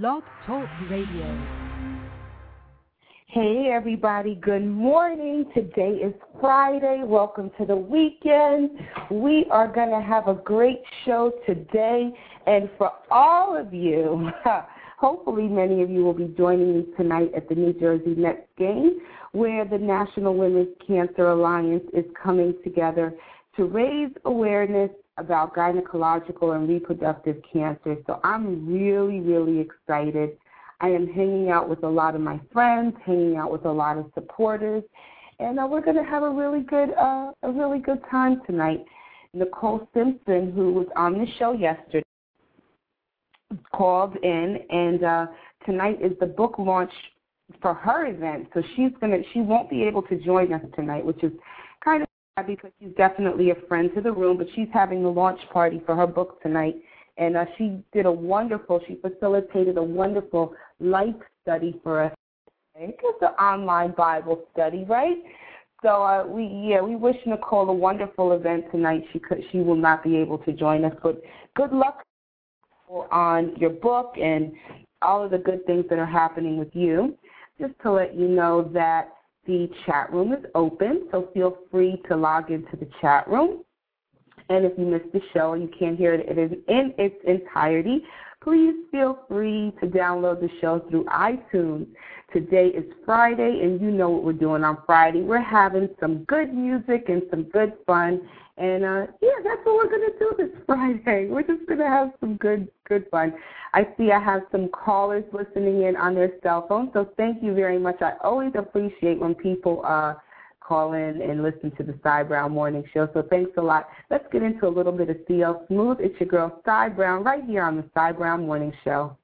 Blog Talk Radio. Hey, everybody. Good morning. Today is Friday. Welcome to the weekend. We are going to have a great show today. And for all of you, hopefully many of you will be joining me tonight at the New Jersey Nets game, where the National Women's Cancer Alliance is coming together to raise awareness about gynecological and reproductive cancer. So I'm really, really excited. I am hanging out with a lot of my friends, hanging out with a lot of supporters, and uh, we're going to have a really good, uh, a really good time tonight. Nicole Simpson, who was on the show yesterday, called in, and uh, tonight is the book launch for her event. So she's gonna, she won't be able to join us tonight, which is because she's definitely a friend to the room, but she's having the launch party for her book tonight. And uh, she did a wonderful, she facilitated a wonderful life study for us. I think it's an online Bible study, right? So uh, we, yeah, we wish Nicole a wonderful event tonight. She could, she will not be able to join us, but good luck on your book and all of the good things that are happening with you. Just to let you know that the chat room is open, so feel free to log into the chat room. And if you missed the show and you can't hear it it is in its entirety, please feel free to download the show through iTunes. Today is Friday, and you know what we're doing on Friday. We're having some good music and some good fun. And uh, yeah, that's what we're gonna do this Friday. We're just gonna have some good, good fun. I see I have some callers listening in on their cell phone, so thank you very much. I always appreciate when people uh, call in and listen to the Sai Browne Morning Show. So thanks a lot. Let's get into a little bit of CL Smooth. It's your girl Sai Browne right here on the Sai Browne Morning Show.